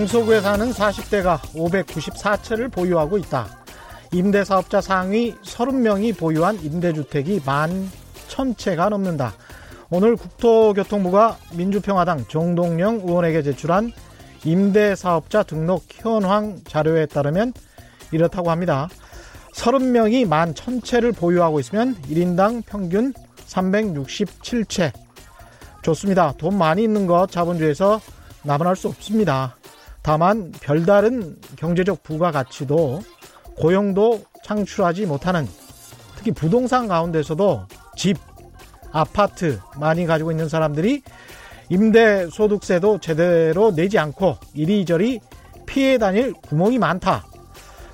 강서구에 사는 40대가 594채를 보유하고 있다. 임대사업자 상위 30명이 보유한 임대주택이 만 1000채가 넘는다. 오늘 국토교통부가 민주평화당 정동영 의원에게 제출한 임대사업자 등록 현황 자료에 따르면 이렇다고 합니다. 30명이 만 1000채를 보유하고 있으면 1인당 평균 367채. 좋습니다. 돈 많이 있는 것 자본주의에서 나무랄 수 없습니다. 다만 별다른 경제적 부가 가치도 고용도 창출하지 못하는 특히 부동산 가운데서도 집, 아파트 많이 가지고 있는 사람들이 임대소득세도 제대로 내지 않고 이리저리 피해 다닐 구멍이 많다.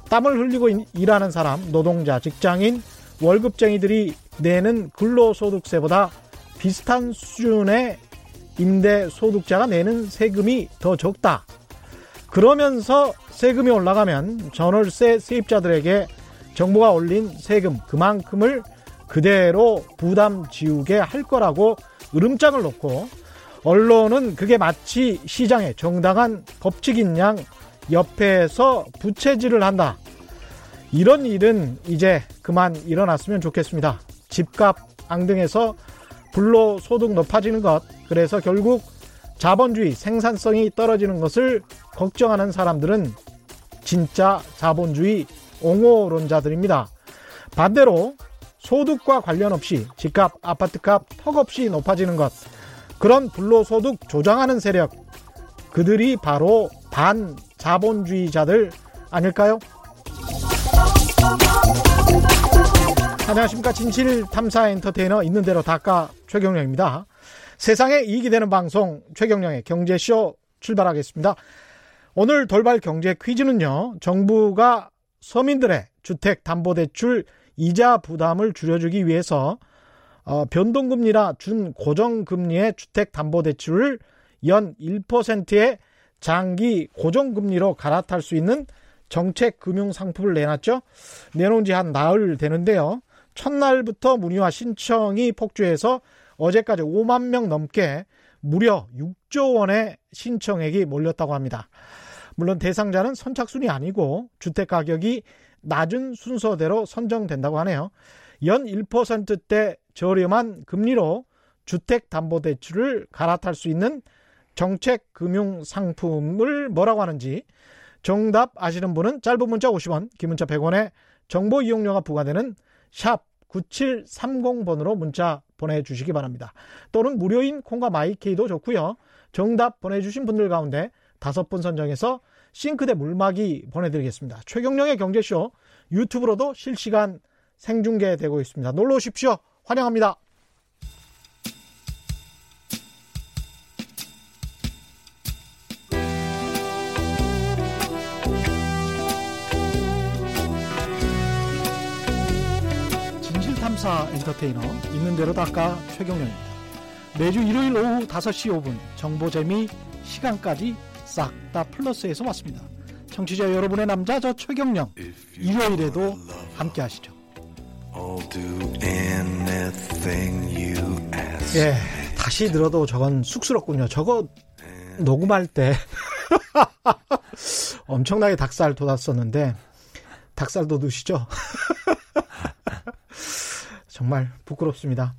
땀을 흘리고 일하는 사람, 노동자, 직장인, 월급쟁이들이 내는 근로소득세보다 비슷한 수준의 임대소득자가 내는 세금이 더 적다. 그러면서 세금이 올라가면 전월세 세입자들에게 정부가 올린 세금 그만큼을 그대로 부담 지우게 할 거라고 으름장을 놓고 언론은 그게 마치 시장의 정당한 법칙인 양 옆에서 부채질을 한다. 이런 일은 이제 그만 일어났으면 좋겠습니다. 집값 앙등해서 불로소득 높아지는 것, 그래서 결국 자본주의 생산성이 떨어지는 것을 걱정하는 사람들은 진짜 자본주의 옹호론자들입니다. 반대로 소득과 관련 없이 집값, 아파트값 턱없이 높아지는 것, 그런 불로소득 조장하는 세력, 그들이 바로 반자본주의자들 아닐까요? 안녕하십니까. 진실 탐사 엔터테이너 있는 대로 닦아 최경령입니다. 세상에 이익이 되는 방송 최경령의 경제쇼 출발하겠습니다. 오늘 돌발 경제 퀴즈는요. 정부가 서민들의 주택 담보 대출 이자 부담을 줄여주기 위해서 어, 변동금리나 준 고정금리의 주택 담보 대출을 연 1%의 장기 고정금리로 갈아탈 수 있는 정책 금융 상품을 내놨죠. 내놓은 지 한 나흘 되는데요. 첫날부터 문의와 신청이 폭주해서 어제까지 5만 명 넘게 무려 6조 원의 신청액이 몰렸다고 합니다. 물론 대상자는 선착순이 아니고 주택 가격이 낮은 순서대로 선정된다고 하네요. 연 1%대 저렴한 금리로 주택담보대출을 갈아탈 수 있는 정책 금융 상품을 뭐라고 하는지 정답 아시는 분은 짧은 문자 50원, 긴 문자 100원에 정보 이용료가 부과되는 샵 9730번으로 문자 보내주시기 바랍니다. 또는 무료인 콩과 마이케이도 좋고요. 정답 보내주신 분들 가운데 다섯 분 선정해서 싱크대 물막이 보내드리겠습니다. 최경령의 경제쇼 유튜브로도 실시간 생중계되고 있습니다. 놀러 오십시오. 환영합니다. 진실탐사 엔터테이너 있는 대로 닦아 최경령입니다. 매주 일요일 오후 5시 5분 정보 재미 시간까지 싹 다 플러스에서 왔습니다. 청취자 여러분의 남자 저 최경령 일요일에도 함께 하시죠. 예, 다시 들어도 저건 쑥스럽군요. 저거 녹음할 때 엄청나게 닭살 돋았었는데 닭살도 드시죠? 정말 부끄럽습니다.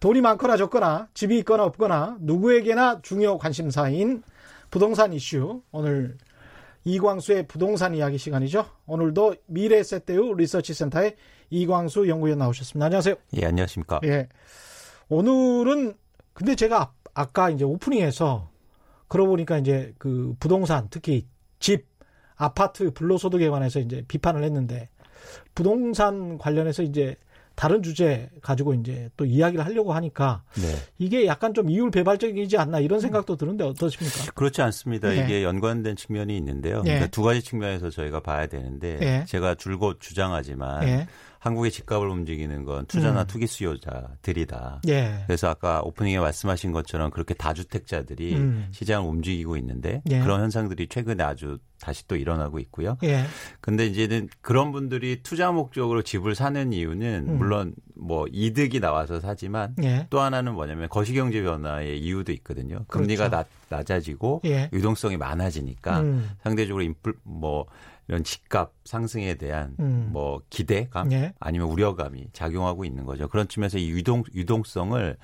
돈이 많거나 적거나 집이 있거나 없거나 누구에게나 중요 관심사인 부동산 이슈 오늘 이광수의 부동산 이야기 시간이죠. 오늘도 미래세대우 리서치센터의 이광수 연구위원 나오셨습니다. 안녕하세요. 예, 안녕하십니까. 예. 오늘은 근데 제가 아까 이제 오프닝에서 그러고 보니까 이제 그 부동산 특히 집, 아파트 불로소득에 관해서 이제 비판을 했는데 부동산 관련해서 이제 다른 주제 가지고 이제 또 이야기를 하려고 하니까 네. 이게 약간 좀 이율 배발적이지 않나 이런 생각도 드는데 어떠십니까? 그렇지 않습니다. 네. 이게 연관된 측면이 있는데요. 네. 그러니까 두 가지 측면에서 저희가 봐야 되는데 네. 제가 줄곧 주장하지만 한국의 집값을 움직이는 건 투자나 음. 투기 수요자들이다. 예. 그래서 아까 오프닝에 말씀하신 것처럼 그렇게 다주택자들이 음. 시장을 움직이고 있는데 예. 그런 현상들이 최근에 아주 다시 또 일어나고 있고요. 예. 근데 이제는 그런 분들이 투자 목적으로 집을 사는 이유는 음. 물론 뭐 이득이 나와서 사지만 예. 또 하나는 뭐냐면 거시경제 변화의 이유도 있거든요. 금리가 그렇죠. 낮, 낮아지고 예. 유동성이 많아지니까 음. 상대적으로 인플 뭐 이런 집값 상승에 대한 음. 뭐 기대감 예. 아니면 우려감이 작용하고 있는 거죠. 그런 측면에서 이 유동 유동성을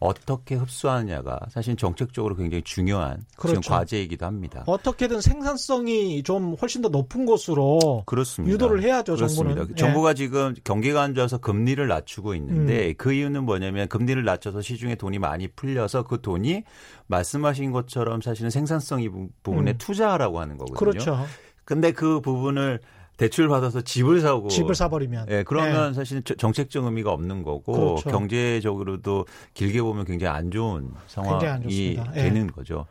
어떻게 흡수하느냐가 사실 정책적으로 굉장히 중요한 그렇죠. 지금 과제이기도 합니다. 어떻게든 생산성이 좀 훨씬 더 높은 곳으로 그렇습니다. 유도를 해야죠. 그렇습니다. 정부는. 정부가 예. 지금 경기가 안 좋아서 금리를 낮추고 있는데 음. 그 이유는 뭐냐면 금리를 낮춰서 시중에 돈이 많이 풀려서 그 돈이 말씀하신 것처럼 사실은 생산성 이 부분에 음. 투자하라고 하는 거거든요. 그렇죠. 근데 그 부분을 대출 받아서 집을 사고 집을 사버리면 예 그러면 예. 사실 정책적 의미가 없는 거고 그렇죠. 경제적으로도 길게 보면 굉장히 안 좋은 상황이 안 예. 되는 거죠.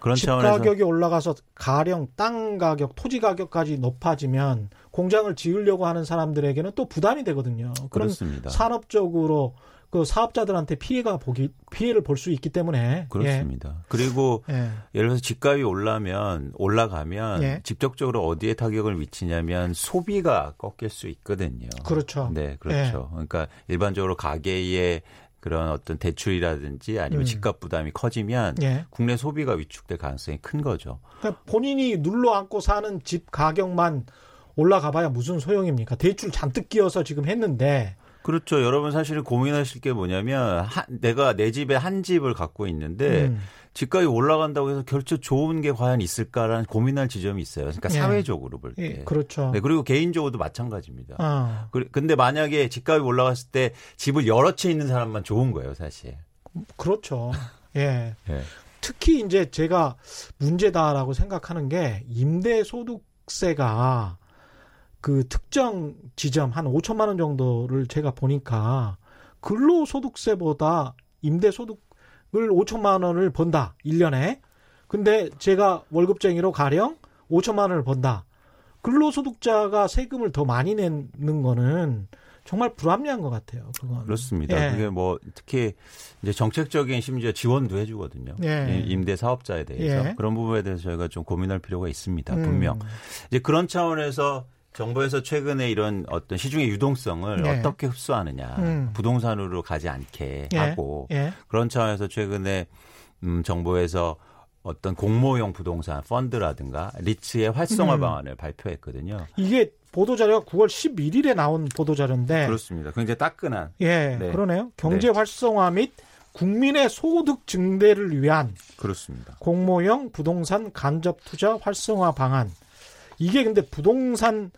그런 집 차원에서 가격이 올라가서 가령 땅 가격, 토지 가격까지 높아지면 공장을 지으려고 하는 사람들에게는 또 부담이 되거든요. 그렇습니다. 산업적으로 그 사업자들한테 피해가 보기 피해를 볼 수 있기 때문에 그렇습니다. 예. 그리고 예. 를 들어서 집값이 올라면 올라가면 예. 직접적으로 어디에 타격을 미치냐면 소비가 꺾일 수 있거든요. 그렇죠. 네, 그렇죠. 예. 그러니까 일반적으로 가계의 그런 어떤 대출이라든지 아니면 음. 집값 부담이 커지면 예. 국내 소비가 위축될 가능성이 큰 거죠. 그러니까 본인이 눌러 앉고 사는 집 가격만 올라가봐야 무슨 소용입니까? 대출 잔뜩 끼어서 지금 했는데 그렇죠. 여러분 사실은 고민하실 게 뭐냐면 하, 내가 내 집에 한 집을 갖고 있는데 음. 집값이 올라간다고 해서 결코 좋은 게 과연 있을까라는 고민할 지점이 있어요. 그러니까 예. 사회적으로 볼 때. 예, 그렇죠. 네, 그리고 개인적으로도 마찬가지입니다. 아. 근데 만약에 집값이 올라갔을 때 집을 여러 채 있는 사람만 좋은 거예요, 사실. 그렇죠. 예. 예. 특히 이제 제가 문제다라고 생각하는 게 임대 소득세가 그 특정 지점 한 5천만 원 정도를 제가 보니까 근로소득세보다 임대소득을 5천만 원을 번다. 1년에. 근데 제가 월급쟁이로 가령 5천만 원을 번다. 근로소득자가 세금을 더 많이 내는 거는 정말 불합리한 것 같아요. 그건. 그렇습니다. 예. 그게 뭐 특히 이제 정책적인 심지어 지원도 해주거든요. 예. 임대 사업자에 대해서 예. 그런 부분에 대해서 저희가 좀 고민할 필요가 있습니다. 분명. 음. 이제 그런 차원에서 정부에서 최근에 이런 어떤 시중의 유동성을 네. 어떻게 흡수하느냐, 음. 부동산으로 가지 않게 예. 하고 예. 그런 차원에서 최근에 음, 정부에서 어떤 공모용 부동산 펀드라든가 리츠의 활성화 음. 방안을 발표했거든요. 이게 보도 자료가 9월 11일에 나온 보도 자료인데 그렇습니다. 굉장히 따끈한. 예, 네. 그러네요. 경제 네. 활성화 및 국민의 소득 증대를 위한 그렇습니다. 공모형 부동산 간접 투자 활성화 방안. 이게 근데 부동산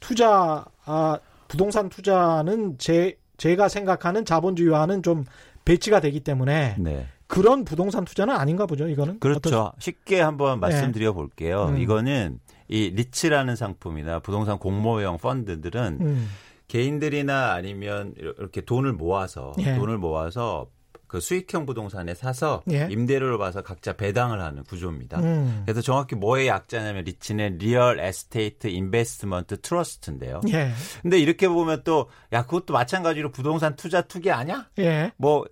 투자 아, 부동산 투자는 제 제가 생각하는 자본주의와는 좀 배치가 되기 때문에 네. 그런 부동산 투자는 아닌가 보죠. 이거는 그렇죠. 어떠 쉽게 한번 말씀드려 볼게요. 음. 이거는 이 리츠라는 상품이나 부동산 공모형 펀드들은 음. 개인들이나 아니면 이렇게 돈을 모아서 예. 돈을 모아서 그 수익형 부동산에 사서 예. 임대료를 봐서 각자 배당을 하는 구조입니다. 음. 그래서 정확히 뭐의 약자냐면 리츠는 Real Estate Investment Trust인데요. 예. 근데 이렇게 보면 또 야 그것도 마찬가지로 부동산 투자 투기 아니야? 예. 뭐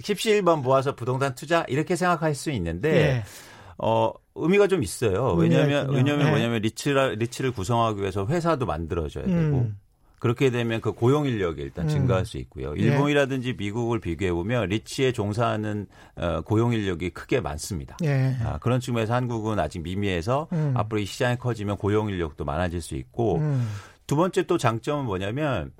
십시일반 모아서 부동산 투자 이렇게 생각할 수 있는데 예. 어 의미가 좀 있어요. 왜냐하면 왜냐하면 예. 뭐냐면 리츠라 리츠를 구성하기 위해서 회사도 만들어져야 되고 음. 그렇게 되면 그 고용 인력이 일단 음. 증가할 수 있고요. 예. 일본이라든지 미국을 비교해 보면 리츠에 종사하는 어, 고용 인력이 크게 많습니다. 예. 아, 그런 측면에서 한국은 아직 미미해서 음. 앞으로 이 시장이 커지면 고용 인력도 많아질 수 있고 음. 두 번째 또 장점은 뭐냐면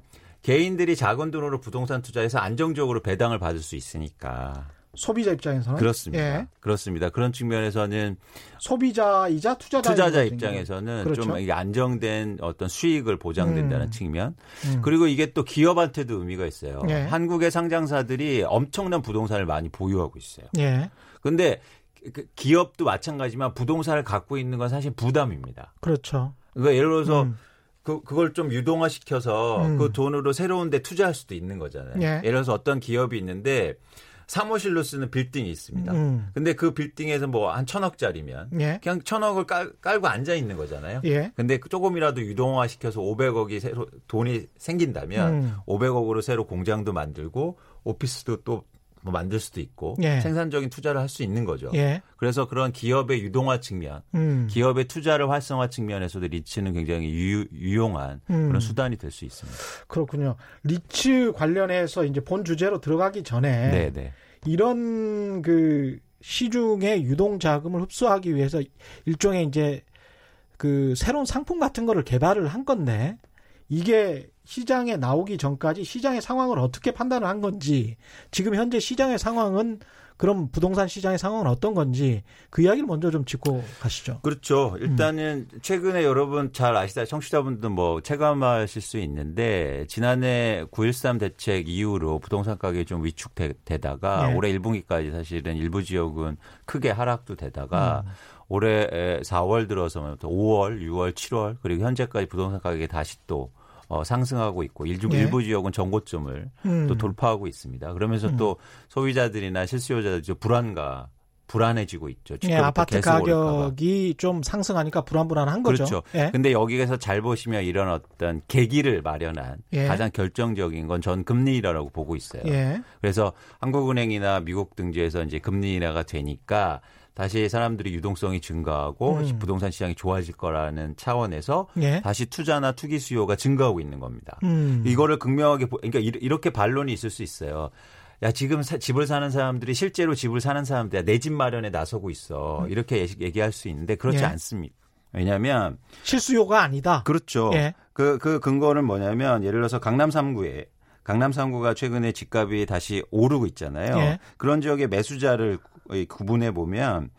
개인들이 작은 돈으로 부동산 투자해서 안정적으로 배당을 받을 수 있으니까 소비자 입장에서는 그렇습니다. 예. 그렇습니다. 그런 측면에서는 소비자이자 투자자 투자자 입장에서는 그렇죠. 좀 안정된 어떤 수익을 보장된다는 음. 측면. 음. 그리고 이게 또 기업한테도 의미가 있어요. 예. 한국의 상장사들이 엄청난 부동산을 많이 보유하고 있어요. 예. 근데 그 기업도 마찬가지지만 부동산을 갖고 있는 건 사실 부담입니다. 그렇죠. 그러니까 예를 들어서 음. 그, 그걸 좀 유동화시켜서 음. 그 돈으로 새로운 데 투자할 수도 있는 거잖아요. 예. 예를 들어서 어떤 기업이 있는데 사무실로 쓰는 빌딩이 있습니다. 음. 근데 그 빌딩에서 뭐 한 천억짜리면 예. 그냥 천억을 깔, 깔고 앉아 있는 거잖아요. 예. 근데 조금이라도 유동화 시켜서 500억이 새로 돈이 생긴다면 음. 500억으로 새로 공장도 만들고 오피스도 또 뭐 만들 수도 있고 예. 생산적인 투자를 할 수 있는 거죠. 예. 그래서 그런 기업의 유동화 측면, 음. 기업의 투자를 활성화 측면에서도 리츠는 굉장히 유, 용한 음. 그런 수단이 될 수 있습니다. 그렇군요. 리츠 관련해서 이제 본 주제로 들어가기 전에 네네. 네. 이런 그 시중의 유동 자금을 흡수하기 위해서 일종의 이제 그 새로운 상품 같은 거를 개발을 한 건데 이게 시장에 나오기 전까지 시장의 상황을 어떻게 판단을 한 건지 지금 현재 시장의 상황은 그럼 부동산 시장의 상황은 어떤 건지 그 이야기를 먼저 좀 짚고 가시죠. 그렇죠. 일단은 음. 최근에 여러분 잘 아시다 청취자분들도 뭐 체감하실 수 있는데 지난해 9.13 대책 이후로 부동산 가격이 좀 위축되다가 네. 올해 1분기까지 사실은 일부 지역은 크게 하락도 되다가 음. 올해 4월 들어서부터 5월, 6월, 7월 그리고 현재까지 부동산 가격이 다시 또 어, 상승하고 있고 일부, 예. 일부 지역은 정고점을 음. 또 돌파하고 있습니다. 그러면서 음. 또 소비자들이나 실수요자들 불안과 불안해지고 있죠. 예, 아파트 가격이 좀 상승하니까 불안불안한 거죠. 그렇죠. 예. 근데 여기에서 잘 보시면 이런 어떤 계기를 마련한 예. 가장 결정적인 건 전 금리라고 보고 있어요. 예. 그래서 한국은행이나 미국 등지에서 이제 금리 인하가 되니까 다시 사람들이 유동성이 증가하고 음. 부동산 시장이 좋아질 거라는 차원에서 예. 다시 투자나 투기 수요가 증가하고 있는 겁니다. 음. 이거를 극명하게 그러니까 이렇게 반론이 있을 수 있어요. 야 지금 사, 집을 사는 사람들이 실제로 집을 사는 사람들이 내 집 마련에 나서고 있어 음. 이렇게 얘기할 수 있는데 그렇지 예. 않습니다. 왜냐하면 실수요가 아니다. 그렇죠. 예. 그, 그 근거는 뭐냐면 예를 들어서 강남 3구에 강남 3구가 최근에 집값이 다시 오르고 있잖아요. 예. 그런 지역의 매수자를 구분해 보면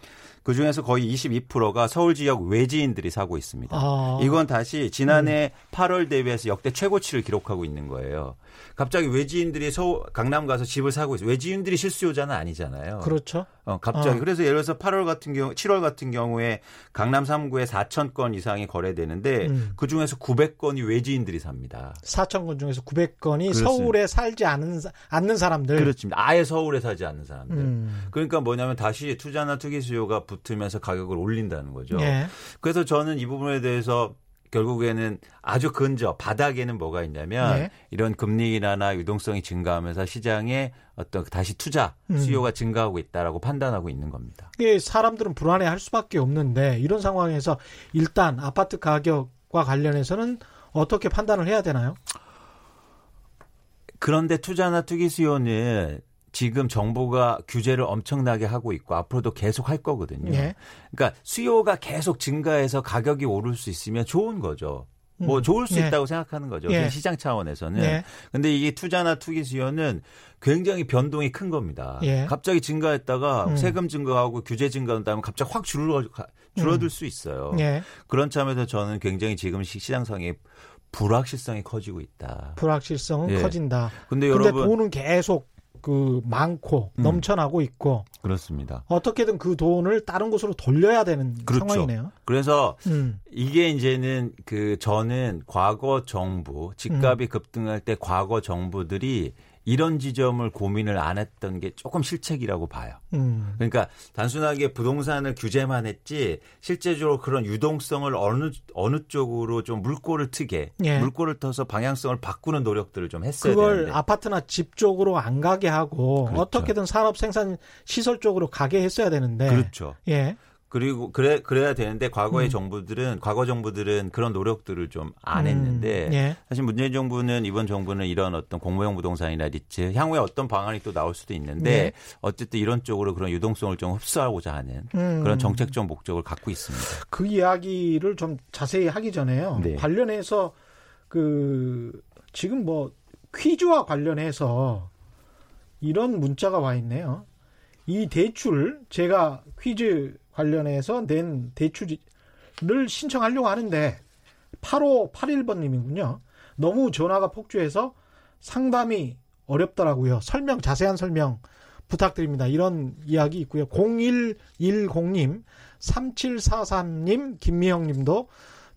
그 중에서 거의 22%가 서울 지역 외지인들이 사고 있습니다. 아. 이건 다시 지난해 음. 8월 대비해서 역대 최고치를 기록하고 있는 거예요. 갑자기 외지인들이 서울 강남 가서 집을 사고 있어요. 외지인들이 실수요자는 아니잖아요. 그렇죠. 어, 갑자기 어. 그래서 예를 들어서 8월 같은 경우 7월 같은 경우에 강남 3구에 4천 건 이상이 거래되는데 음. 그 중에서 900건이 외지인들이 삽니다. 4천 건 중에서 900건이 그렇습니다. 서울에 살지 않은 않는 사람들. 그렇습니다. 아예 서울에 살지 않는 사람들. 음. 그러니까 뭐냐면 다시 투자나 투기 수요가 붙으면서 가격을 올린다는 거죠. 예. 그래서 저는 이 부분에 대해서 결국에는 아주 근저 바닥에는 뭐가 있냐면 네. 이런 금리 인하나 유동성이 증가하면서 시장에 어떤 다시 투자 음. 수요가 음. 증가하고 있다라고 판단하고 있는 겁니다. 이게 사람들은 불안해할 수밖에 없는데 이런 상황에서 일단 아파트 가격과 관련해서는 어떻게 판단을 해야 되나요? 그런데 투자나 투기 수요는 지금 정부가 규제를 엄청나게 하고 있고 앞으로도 계속 할 거거든요. 예. 그러니까 수요가 계속 증가해서 가격이 오를 수 있으면 좋은 거죠. 뭐 음. 좋을 수 예. 있다고 생각하는 거죠. 예. 시장 차원에서는. 예. 근데 이게 투자나 투기 수요는 굉장히 변동이 큰 겁니다. 예. 갑자기 증가했다가 음. 세금 증가하고 규제 증가한다면 갑자기 확 줄어 줄어들 음. 수 있어요. 예. 그런 차원에서 저는 굉장히 지금 시장상의 불확실성이 커지고 있다. 불확실성은 예. 커진다. 근데, 근데 여러분 돈은 계속 그 많고 음. 넘쳐나고 있고 그렇습니다. 어떻게든 그 돈을 다른 곳으로 돌려야 되는 그렇죠. 상황이네요. 그래서 음. 이게 이제는 그 저는 과거 정부 집값이 음. 급등할 때 과거 정부들이 이런 지점을 고민을 안 했던 게 조금 실책이라고 봐요. 음. 그러니까 단순하게 부동산을 규제만 했지 실제적으로 그런 유동성을 어느 어느 쪽으로 좀 물꼬를 트게 예. 물꼬를 터서 방향성을 바꾸는 노력들을 좀 했어야 그걸 되는데. 아파트나 집 쪽으로 안 가게 하고 그렇죠. 어떻게든 산업 생산 시설 쪽으로 가게 했어야 되는데. 그렇죠. 예. 그리고 그래 그래야 되는데 과거의 음. 정부들은 과거 정부들은 그런 노력들을 좀 안 했는데 음. 예. 사실 문재인 정부는 이번 정부는 이런 어떤 공모형 부동산이나 리츠 향후에 어떤 방안이 또 나올 수도 있는데 예. 어쨌든 이런 쪽으로 그런 유동성을 좀 흡수하고자 하는 음. 그런 정책적 목적을 갖고 있습니다. 그 이야기를 좀 자세히 하기 전에요. 네. 관련해서 그 지금 뭐 퀴즈와 관련해서 이런 문자가 와 있네요. 이 대출 제가 퀴즈 관련해서 낸 대출을 신청하려고 하는데 8581번님이군요. 너무 전화가 폭주해서 상담이 어렵더라고요. 설명, 자세한 설명 부탁드립니다. 이런 이야기 있고요. 0110님, 3743님, 김미영 님도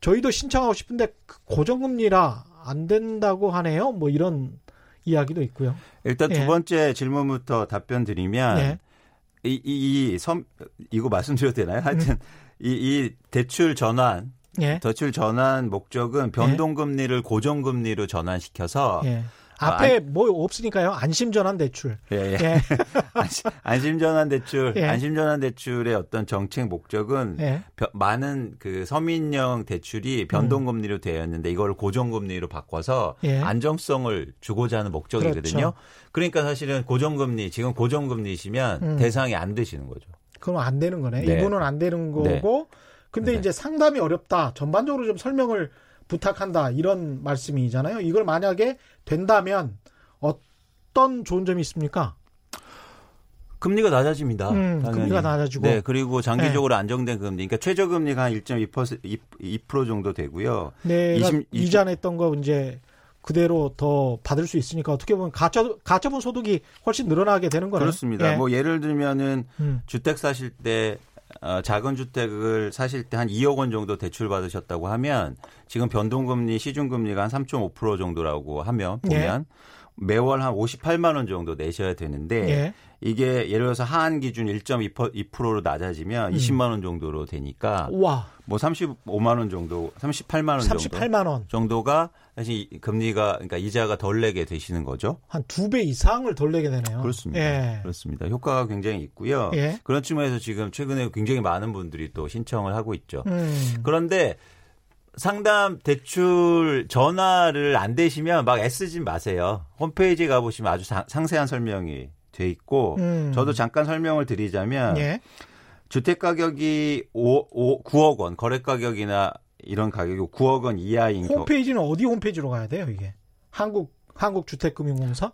저희도 신청하고 싶은데 고정금리라 안 된다고 하네요. 뭐 이런 이야기도 있고요. 일단 두 예. 번째 질문부터 답변 드리면 예. 이, 이, 이 섬, 이거 말씀드려도 되나요? 하여튼 음. 이, 이 대출 전환 예. 대출 전환 목적은 변동금리를 고정금리로 전환시켜서 예. 앞에 아, 뭐 없으니까요. 안심전환 대출. 예, 예. 예. 안심, 전환 대출, 예. 안심전환 대출의 어떤 정책 목적은 예. 벼, 많은 그 서민형 대출이 변동금리로 되었는데 이걸 고정금리로 바꿔서 예. 안정성을 주고자 하는 목적이거든요. 그렇죠. 그러니까 사실은 고정금리 지금 고정금리시면 음. 대상이 안 되시는 거죠. 그럼 안 되는 거네. 네. 이분은 안 되는 네. 거고. 네. 근데 네. 이제 상담이 어렵다. 전반적으로 좀 설명을 부탁한다 이런 말씀이잖아요. 이걸 만약에 된다면 어떤 좋은 점이 있습니까? 금리가 낮아집니다. 음, 금리가 낮아지고. 네, 그리고 장기적으로 네. 안정된 금리. 그러니까 최저 금리가 한 1.2% 2% 정도 되고요. 네, 20, 이자 냈던 거 이제 그대로 더 받을 수 있으니까 어떻게 보면 가짜 가처분 소득이 훨씬 늘어나게 되는 거네요. 그렇습니다. 예. 뭐 예를 들면은 음. 주택 사실 때 어, 작은 주택을 사실 때 한 2억 원 정도 대출 받으셨다고 하면 지금 변동금리 시중금리가 한 3.5% 정도라고 하면 예. 보면 예. 매월 한 58만 원 정도 내셔야 되는데 예. 이게 예를 들어서 하한 기준 1.2%로 낮아지면 음. 20만 원 정도로 되니까 와. 뭐 35만 원 정도, 38만 원 38만 원 정도가 사실 금리가 그러니까 이자가 덜 내게 되시는 거죠. 한 두 배 이상을 덜 내게 되네요. 그렇습니다. 예. 그렇습니다. 효과가 굉장히 있고요. 예. 그런 측면에서 지금 최근에 굉장히 많은 분들이 또 신청을 하고 있죠. 음. 그런데 상담 대출 전화를 안 되시면 막 애쓰지 마세요. 홈페이지 가보시면 아주 사, 상세한 설명이 돼 있고 음. 저도 잠깐 설명을 드리자면 예. 주택 가격이 5, 5, 9억 원 거래 가격이나 이런 가격이 9억 원 이하인 홈페이지는 겨... 어디 홈페이지로 가야 돼요 이게 한국 한국주택금융공사?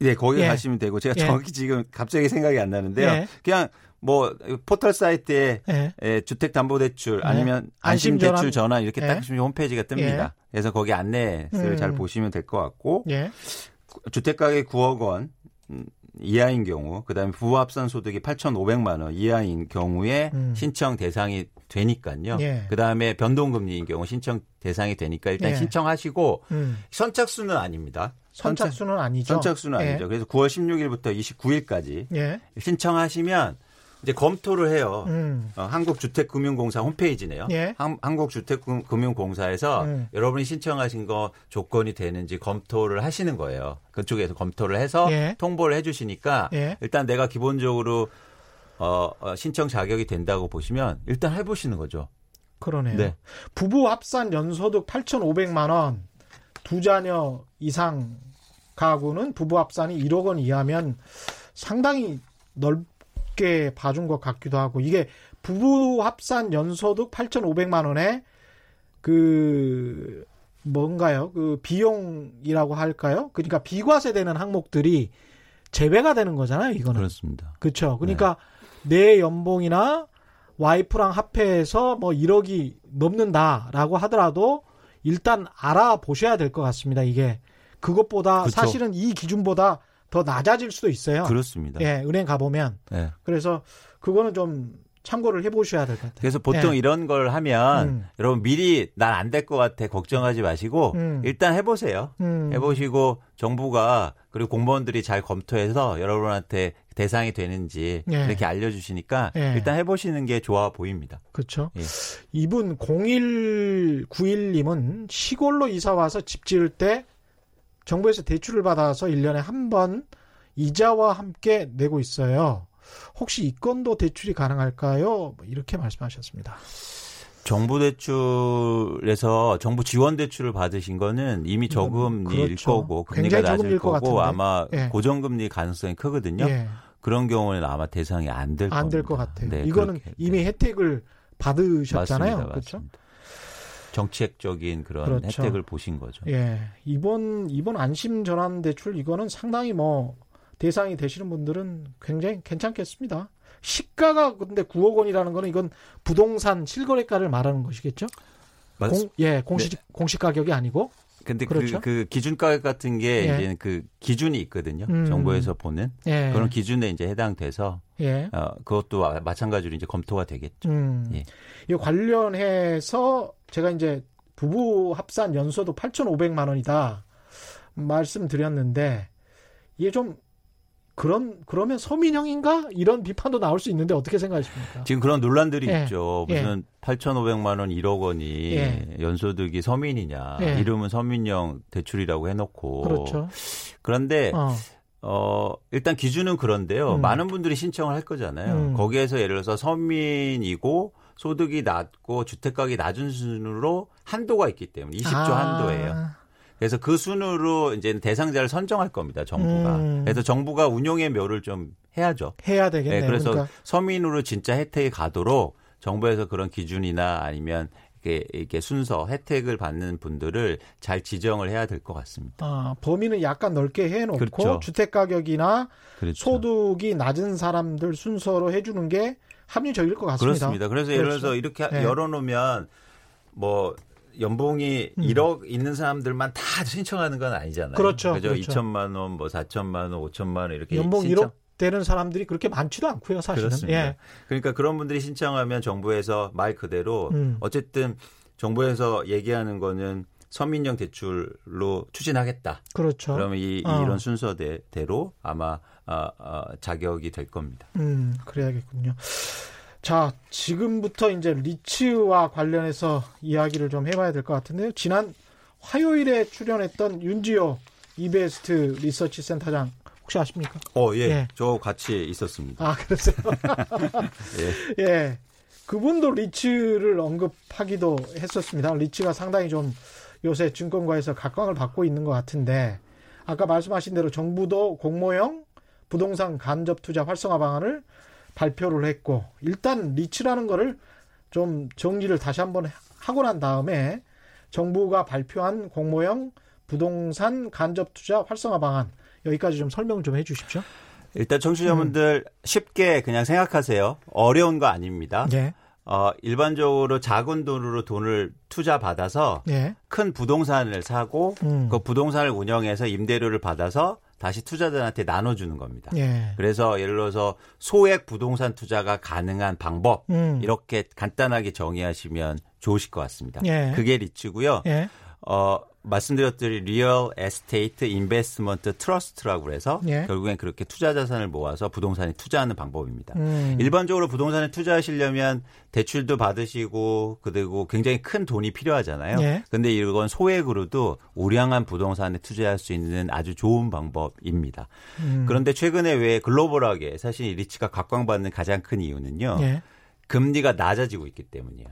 네 거기 예. 가시면 되고 제가 예. 정확히 지금 갑자기 생각이 안 나는데요. 예. 그냥 뭐 포털 사이트에 예. 예, 주택담보대출 예. 아니면 안심대출 전환 이렇게 딱 하시면 홈페이지가 뜹니다. 그래서 거기 안내를 음. 잘 보시면 될 것 같고 주택가격 9억 원 이하인 경우, 그다음에 부합산 소득이 8,500만 원 이하인 경우에 음. 신청 대상이 되니까요. 예. 그다음에 변동금리인 경우 신청 대상이 되니까 일단 예. 신청하시고 음. 선착순은 아닙니다. 선착순은 아니죠. 선착순은 예. 아니죠. 그래서 9월 16일부터 29일까지 예. 신청하시면 이제 검토를 해요. 음. 어, 한국주택금융공사 홈페이지네요. 예. 한, 국주택금융공사에서 음. 여러분이 신청하신 거 조건이 되는지 검토를 하시는 거예요. 그쪽에서 검토를 해서 예. 통보를 해주시니까 예. 일단 내가 기본적으로 어, 어, 신청 자격이 된다고 보시면 일단 해보시는 거죠. 그러네요. 네. 부부 합산 연소득 8,500만 원, 두 자녀 이상 가구는 부부 합산이 1억 원 이하면 상당히 넓 높게 봐준 것 같기도 하고 이게 부부 합산 연소득 8,500만 원에 그 뭔가요? 그 비용이라고 할까요? 그러니까 비과세되는 항목들이 제외가 되는 거잖아요, 이거는. 그렇습니다. 그렇죠. 그러니까 네. 내 연봉이나 와이프랑 합해서 뭐 1억이 넘는다라고 하더라도 일단 알아보셔야 될 것 같습니다. 이게 그것보다 그쵸. 사실은 이 기준보다 더 낮아질 수도 있어요. 그렇습니다. 예, 은행 가보면. 네. 그래서 그거는 좀 참고를 해보셔야 될 것 같아요. 그래서 보통 예. 이런 걸 하면 음. 여러분 미리 난 안 될 것 같아 걱정하지 마시고 음. 일단 해보세요. 음. 해보시고 정부가 그리고 공무원들이 잘 검토해서 여러분한테 대상이 되는지 예. 이렇게 알려주시니까 예. 일단 해보시는 게 좋아 보입니다. 그렇죠. 예. 이분 0191님은 시골로 이사 와서 집 지을 때 정부에서 대출을 받아서 1년에 한 번 이자와 함께 내고 있어요. 혹시 이 건도 대출이 가능할까요? 뭐 이렇게 말씀하셨습니다. 정부 대출에서 정부 지원 대출을 받으신 거는 이미 저금리일 그렇죠. 거고 금리가 낮을 거고 아마 예. 고정금리 가능성이 크거든요. 예. 그런 경우는 아마 대상이 안 될 겁니다. 안될 것 같아요. 네, 이거는 그렇게, 이미 네. 혜택을 받으셨잖아요. 맞습니다. 그렇죠? 맞습니다. 정책적인 그런 그렇죠. 혜택을 보신 거죠. 예. 이번 이번 안심 전환 대출 이거는 상당히 뭐 대상이 되시는 분들은 굉장히 괜찮겠습니다. 시가가 근데 9억 원이라는 거는 이건 부동산 실거래가를 말하는 것이겠죠? 맞... 공, 예, 공시 네. 공시 가격이 아니고. 근데 그, 그렇죠? 그, 그 기준 가격 같은 게 예. 이제 그 기준이 있거든요. 음. 정부에서 보는 예. 그런 기준에 이제 해당돼서 예. 어, 그것도 마찬가지로 이제 검토가 되겠죠. 음. 예. 이 관련해서 제가 이제 부부 합산 연소도 8,500만 원이다. 말씀드렸는데 이게 좀 그런 그러면 서민형인가 이런 비판도 나올 수 있는데 어떻게 생각하십니까? 지금 그런 논란들이 예. 있죠. 무슨 예. 8,500만 원 1억 원이 예. 연소득이 서민이냐? 예. 이름은 서민형 대출이라고 해놓고 그렇죠. 그런데 어. 어, 일단 기준은 그런데요. 음. 많은 분들이 신청을 할 거잖아요. 음. 거기에서 예를 들어서 서민이고 소득이 낮고 주택가격이 낮은 순으로 한도가 있기 때문에 20조 아. 한도예요. 그래서 그 순으로 이제 대상자를 선정할 겁니다. 정부가. 음. 그래서 정부가 운용의 묘를 좀 해야죠. 해야 되겠네요. 네, 그래서 그러니까. 서민으로 진짜 혜택이 가도록 정부에서 그런 기준이나 아니면 이렇게, 이렇게 순서 혜택을 받는 분들을 잘 지정을 해야 될 것 같습니다. 아, 범위는 약간 넓게 해놓고 그렇죠. 주택 가격이나 그렇죠. 소득이 낮은 사람들 순서로 해주는 게 합리적일 것 같습니다. 그렇습니다. 그래서 예를 들어서 그렇죠. 이렇게 네. 열어놓으면 뭐 연봉이 음. 1억 있는 사람들만 다 신청하는 건 아니잖아요. 그렇죠. 그죠? 그렇죠. 2천만 원, 뭐 4천만 원, 5천만 원 이렇게 연봉 신청. 1억 되는 사람들이 그렇게 많지도 않고요, 사실은. 그렇습니다. 예. 그러니까 그런 분들이 신청하면 정부에서 말 그대로 음. 어쨌든 정부에서 얘기하는 거는 서민형 대출로 추진하겠다. 그렇죠. 그러면 이 어. 이런 순서대로 아마 어, 어, 자격이 될 겁니다. 음, 그래야겠군요. 자, 지금부터 이제 리츠와 관련해서 이야기를 좀 해봐야 될 것 같은데요. 지난 화요일에 출연했던 윤지호 이베스트 리서치 센터장 혹시 아십니까? 어, 예. 예. 저 같이 있었습니다. 아, 그러세요? 예. 예. 그분도 리츠를 언급하기도 했었습니다. 리츠가 상당히 좀 요새 증권가에서 각광을 받고 있는 것 같은데 아까 말씀하신 대로 정부도 공모형 부동산 간접 투자 활성화 방안을 발표를 했고 일단 리츠라는 거를 좀 정리를 다시 한번 하고 난 다음에 정부가 발표한 공모형 부동산 간접 투자 활성화 방안 여기까지 좀 설명 좀 해주십시오. 일단 청취자분들 음. 쉽게 그냥 생각하세요. 어려운 거 아닙니다. 예. 어, 일반적으로 작은 돈으로 돈을 투자 받아서 예. 큰 부동산을 사고 음. 그 부동산을 운영해서 임대료를 받아서 다시 투자자한테 나눠주는 겁니다. 예. 그래서 예를 들어서 소액 부동산 투자가 가능한 방법 음. 이렇게 간단하게 정의하시면 좋으실 것 같습니다. 예. 그게 리츠고요. 예. 어, 말씀드렸듯이 Real Estate Investment Trust라고 해서 예. 결국엔 그렇게 투자 자산을 모아서 부동산에 투자하는 방법입니다. 음. 일반적으로 부동산에 투자하시려면 대출도 받으시고 그리고 굉장히 큰 돈이 필요하잖아요. 예. 근데 이건 소액으로도 우량한 부동산에 투자할 수 있는 아주 좋은 방법입니다. 음. 그런데 최근에 왜 글로벌하게 사실 이 리츠가 각광받는 가장 큰 이유는요. 예. 금리가 낮아지고 있기 때문이에요.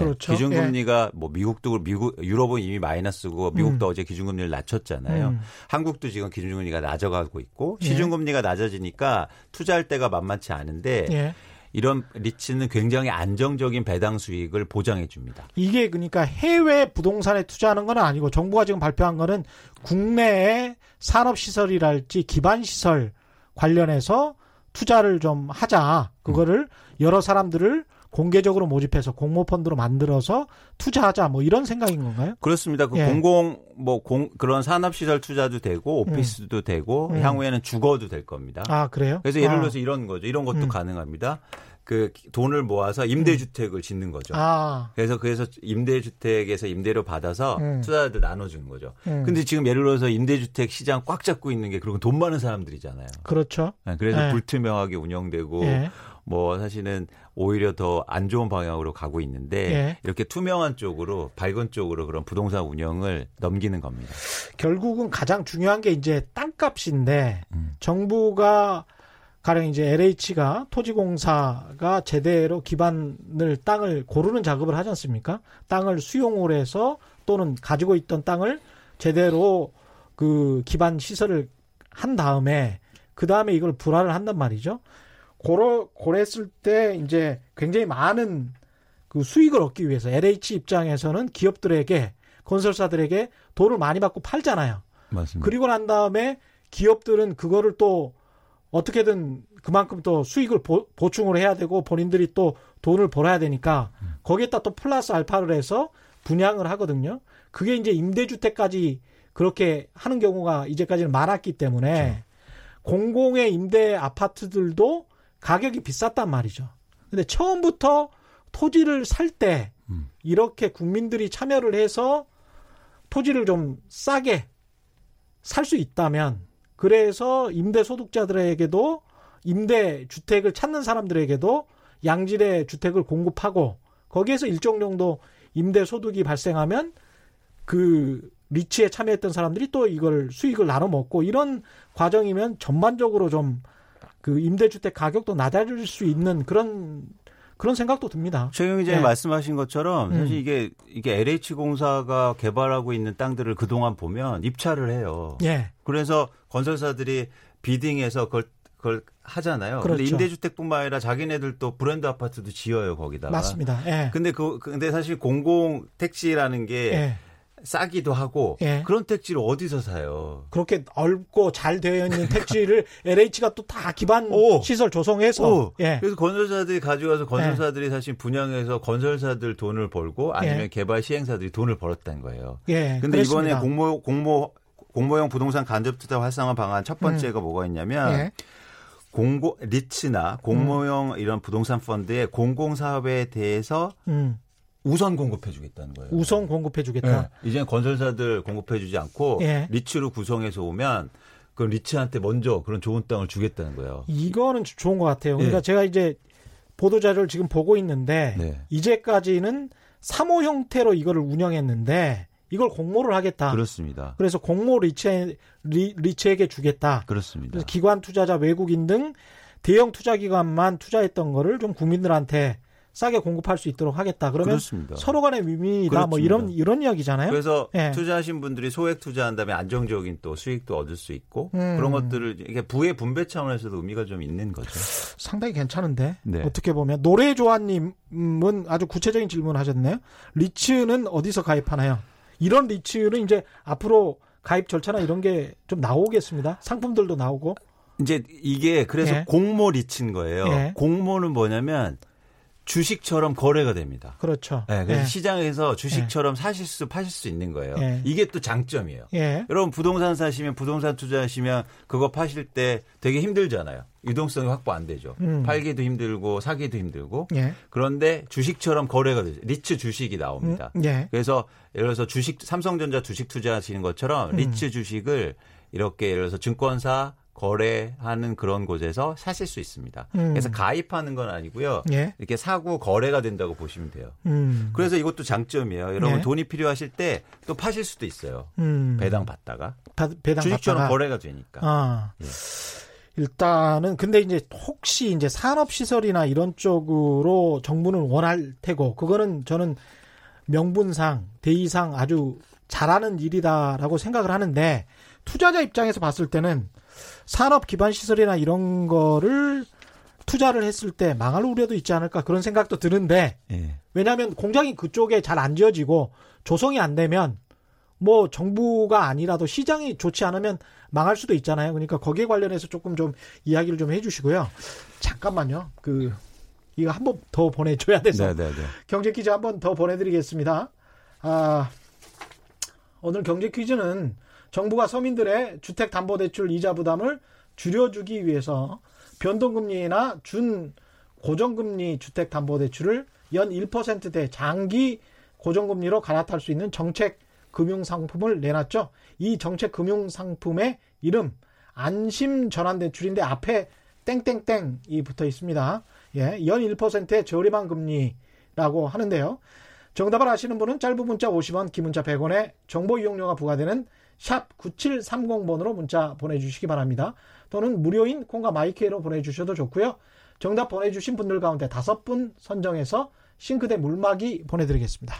네. 그렇죠. 기준금리가 예. 뭐 미국도 미국 유럽은 이미 마이너스고 미국도 음. 어제 기준금리를 낮췄잖아요. 음. 한국도 지금 기준금리가 낮아가고 있고 예. 시중금리가 낮아지니까 투자할 때가 만만치 않은데 예. 이런 리츠는 굉장히 안정적인 배당 수익을 보장해 줍니다. 이게 그러니까 해외 부동산에 투자하는 건 아니고 정부가 지금 발표한 거는 국내의 산업 시설이랄지 기반 시설 관련해서 투자를 좀 하자. 그거를 여러 사람들을 공개적으로 모집해서 공모 펀드로 만들어서 투자하자 뭐 이런 생각인 건가요? 그렇습니다. 그 예. 공공 뭐 공 그런 산업 시설 투자도 되고 오피스도 음. 되고 음. 향후에는 주거도 될 겁니다. 아 그래요? 그래서 예를 아. 들어서 아. 이런 거죠. 이런 것도 음. 가능합니다. 그 돈을 모아서 임대주택을 음. 짓는 거죠. 아. 그래서 그래서 임대주택에서 임대료 받아서 음. 투자자들 나눠주는 거죠. 음. 근데 지금 예를 들어서 임대주택 시장 꽉 잡고 있는 게 그리고 돈 많은 사람들이잖아요. 그렇죠. 네, 그래서 네. 불투명하게 운영되고 네. 뭐 사실은 오히려 더 안 좋은 방향으로 가고 있는데 예. 이렇게 투명한 쪽으로 밝은 쪽으로 그런 부동산 운영을 넘기는 겁니다. 결국은 가장 중요한 게 이제 땅값인데 음. 정부가 가령 이제 LH가 토지공사가 제대로 기반을 땅을 고르는 작업을 하지 않습니까? 땅을 수용을 해서 또는 가지고 있던 땅을 제대로 그 기반 시설을 한 다음에 그 다음에 이걸 불화를 한단 말이죠. 고러, 고랬을 때 이제 굉장히 많은 그 수익을 얻기 위해서 LH 입장에서는 기업들에게 건설사들에게 돈을 많이 받고 팔잖아요. 맞습니다. 그리고 난 다음에 기업들은 그거를 또 어떻게든 그만큼 또 수익을 보, 충을 해야 되고 본인들이 또 돈을 벌어야 되니까 거기에다 또 플러스 알파를 해서 분양을 하거든요. 그게 이제 임대주택까지 그렇게 하는 경우가 이제까지는 많았기 때문에 그렇죠. 공공의 임대 아파트들도 가격이 비쌌단 말이죠. 근데 처음부터 토지를 살때 음. 이렇게 국민들이 참여를 해서 토지를 좀 싸게 살 수 있다면 그래서 임대 소득자들에게도 임대 주택을 찾는 사람들에게도 양질의 주택을 공급하고 거기에서 일정 정도 임대 소득이 발생하면 그 리치에 참여했던 사람들이 또 이걸 수익을 나눠 먹고 이런 과정이면 전반적으로 좀 그 임대주택 가격도 낮아질 수 있는 그런 그런 생각도 듭니다. 최경 기자님 네. 말씀하신 것처럼 사실 음. 이게 이게 LH 공사가 개발하고 있는 땅들을 그동안 보면 입찰을 해요. 예. 그래서 건설사들이 비딩해서 그걸 그걸 하잖아요. 그렇죠. 근데 임대주택뿐만 아니라 자기네들도 브랜드 아파트도 지어요 거기다가. 맞습니다. 예. 근데 그 근데 사실 공공 택지라는 게 예. 싸기도 하고 예. 그런 택지를 어디서 사요? 그렇게 넓고 잘 되어 있는 택지를 LH가 또 다 기반 오. 시설 조성해서 예. 그래서 건설사들이 가져가서 건설사들이 예. 사실 분양해서 건설사들 돈을 벌고 아니면 예. 개발 시행사들이 돈을 벌었다는 거예요. 예. 근데 그렇습니다. 이번에 공모 공모 공모형 부동산 간접 투자 활성화 방안 첫 번째가 음. 뭐가 있냐면 예. 공고 리츠나 공모형 음. 이런 부동산 펀드의 공공 사업에 대해서 음. 우선 공급해주겠다는 거예요. 우선 공급해주겠다. 네. 이제 건설사들 공급해주지 않고 예. 리츠로 구성해서 오면 그 리츠한테 먼저 그런 좋은 땅을 주겠다는 거예요. 이거는 좋은 것 같아요. 그러니까 예. 제가 이제 보도 자료를 지금 보고 있는데 네. 이제까지는 사모 형태로 이거를 운영했는데 이걸 공모를 하겠다. 그렇습니다. 그래서 공모 리츠 리, 리츠에게 주겠다. 그렇습니다. 기관 투자자 외국인 등 대형 투자 기관만 투자했던 거를 좀 국민들한테 싸게 공급할 수 있도록 하겠다. 그러면 그렇습니다. 서로 간의 위민이다. 뭐 이런 이런 이야기잖아요. 그래서 예. 투자하신 분들이 소액 투자한 다음에 안정적인 또 수익도 얻을 수 있고 음. 그런 것들을 이게 부의 분배 차원에서도 의미가 좀 있는 거죠. 상당히 괜찮은데 네. 어떻게 보면 노래 조아님은 아주 구체적인 질문하셨네요. 리츠는 어디서 가입하나요? 이런 리츠는 이제 앞으로 가입 절차나 이런 게 좀 나오겠습니다. 상품들도 나오고. 이제 이게 그래서 예. 공모 리츠인 거예요. 예. 공모는 뭐냐면 주식처럼 거래가 됩니다. 그렇죠. 네, 그래서 예. 시장에서 주식처럼 예. 사실 수 파실 수 있는 거예요. 예. 이게 또 장점이에요. 예. 여러분 부동산 사시면 부동산 투자하시면 그거 파실 때 되게 힘들잖아요. 유동성이 확보 안 되죠. 음. 팔기도 힘들고 사기도 힘들고. 예. 그런데 주식처럼 거래가 되죠. 리츠 주식이 나옵니다. 음. 예. 그래서 예를 들어서 주식 삼성전자 주식 투자하시는 것처럼 음. 리츠 주식을 이렇게 예를 들어서 증권사 거래하는 그런 곳에서 사실 수 있습니다. 음. 그래서 가입하는 건 아니고요. 예. 이렇게 사고 거래가 된다고 보시면 돼요. 음. 그래서 이것도 장점이에요. 여러분 예. 돈이 필요하실 때 또 파실 수도 있어요. 음. 배당 받다가 주식처럼. 거래가 되니까. 아. 예. 일단은 근데 이제 혹시 이제 산업 시설이나 이런 쪽으로 정부는 원할 테고 그거는 저는 명분상 대의상 아주 잘하는 일이다라고 생각을 하는데 투자자 입장에서 봤을 때는 산업 기반 시설이나 이런 거를 투자를 했을 때 망할 우려도 있지 않을까 그런 생각도 드는데 예. 왜냐하면 공장이 그쪽에 잘 안 지어지고 조성이 안 되면 뭐 정부가 아니라도 시장이 좋지 않으면 망할 수도 있잖아요. 그러니까 거기에 관련해서 조금 좀 이야기를 좀 해주시고요. 잠깐만요. 그 이거 한 번 더 보내줘야 돼서 네네네. 경제 퀴즈 한 번 더 보내드리겠습니다. 아 오늘 경제 퀴즈는 정부가 서민들의 주택담보대출 이자 부담을 줄여주기 위해서 변동금리나 준 고정금리 주택담보대출을 연 1%대 장기 고정금리로 갈아탈 수 있는 정책 금융상품을 내놨죠. 이 정책 금융상품의 이름 안심 전환대출인데 앞에 땡땡땡이 붙어 있습니다. 예, 연 1%의 저렴한 금리라고 하는데요. 정답을 아시는 분은 짧은 문자 50원, 긴 문자 100원에 정보 이용료가 부과되는 샵 9730번으로 문자 보내주시기 바랍니다. 또는 무료인 콩과 마이크로 보내주셔도 좋고요. 정답 보내주신 분들 가운데 다섯 분 선정해서 싱크대 물막이 보내드리겠습니다.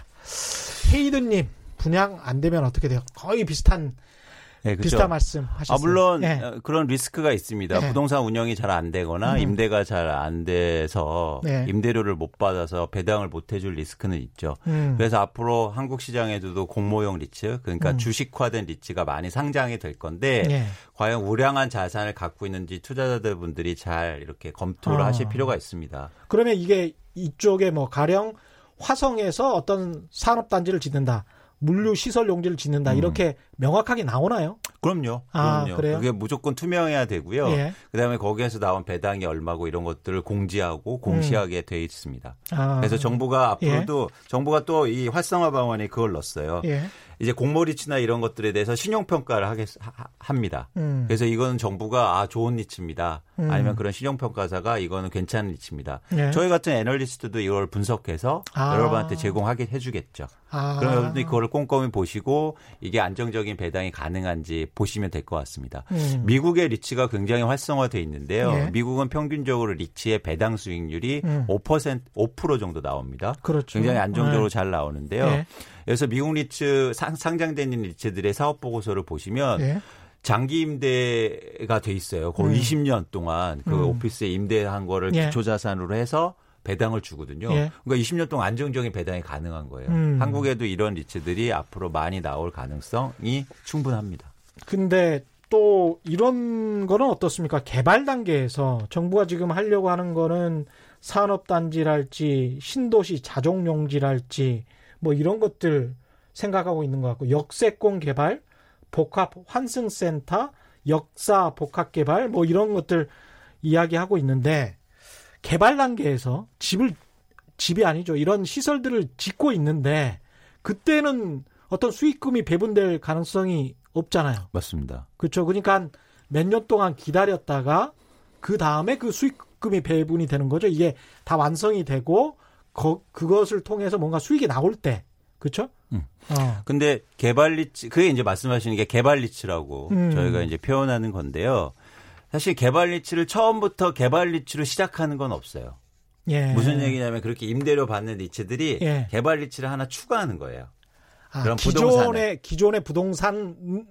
헤이든님 분양 안 되면 어떻게 돼요? 거의 비슷한 네, 그렇죠. 비슷한 말씀 하셨어요. 아, 물론 네. 그런 리스크가 있습니다. 네. 부동산 운영이 잘 안 되거나 음. 임대가 잘 안 돼서 네. 임대료를 못 받아서 배당을 못 해줄 리스크는 있죠. 음. 그래서 앞으로 한국 시장에도 공모형 리츠, 그러니까 음. 주식화된 리츠가 많이 상장이 될 건데 네. 과연 우량한 자산을 갖고 있는지 투자자들 분들이 잘 이렇게 검토를 아. 하실 필요가 있습니다. 그러면 이게 이쪽에 뭐 가령 화성에서 어떤 산업단지를 짓는다. 물류 시설 용지를 짓는다 음. 이렇게 명확하게 나오나요? 그럼요. 아, 그럼요. 그래요? 그게 무조건 투명해야 되고요. 예. 그다음에 거기에서 나온 배당이 얼마고 이런 것들을 공지하고 공시하게 음. 돼 있습니다. 아. 그래서 정부가 앞으로도 예. 정부가 또 이 활성화 방안에 그걸 넣었어요. 예. 이제 공모리츠나 이런 것들에 대해서 신용평가를 하겠, 하, 합니다. 음. 그래서 이거는 정부가 아, 좋은 리츠입니다. 음. 아니면 그런 신용평가사가 이거는 괜찮은 리츠입니다. 네. 저희 같은 애널리스트도 이걸 분석해서 아. 여러분한테 제공하게 해주겠죠. 아. 그럼 여러분들이 그거를 꼼꼼히 보시고 이게 안정적인 배당이 가능한지 보시면 될 것 같습니다. 음. 미국의 리츠가 굉장히 활성화돼 있는데요. 네. 미국은 평균적으로 리츠의 배당 수익률이 음. 5% 5% 정도 나옵니다. 그렇죠. 굉장히 안정적으로 네. 잘 나오는데요. 네. 그래서 미국 리츠 상, 장된 리츠들의 사업 보고서를 보시면 네. 장기 임대가 돼 있어요. 거의 음. 20년 동안 그 음. 오피스에 임대한 거를 예. 기초 자산으로 해서 배당을 주거든요. 예. 그러니까 20년 동안 안정적인 배당이 가능한 거예요. 음. 한국에도 이런 리츠들이 앞으로 많이 나올 가능성이 충분합니다. 근데 또 이런 거는 어떻습니까? 개발 단계에서 정부가 지금 하려고 하는 거는 산업단지랄지 신도시 자족용지랄지 뭐 이런 것들 생각하고 있는 것 같고 역세권 개발, 복합 환승센터, 역사 복합 개발 뭐 이런 것들 이야기하고 있는데 개발 단계에서 집을 집이 아니죠. 이런 시설들을 짓고 있는데 그때는 어떤 수익금이 배분될 가능성이 없잖아요. 맞습니다. 그렇죠. 그러니까 몇 년 동안 기다렸다가 그 다음에 그 수익금이 배분이 되는 거죠. 이게 다 완성이 되고 거, 그것을 통해서 뭔가 수익이 나올 때 그렇죠? 음. 어. 근데 개발 리츠 그게 이제 말씀하시는 게 개발 리츠라고 음. 저희가 이제 표현하는 건데요. 사실 개발 리츠를 처음부터 개발 리츠로 시작하는 건 없어요. 예. 무슨 얘기냐면 그렇게 임대료 받는 리츠들이 예. 개발 리츠를 하나 추가하는 거예요. 아, 그런 기존의. 기존의 부동산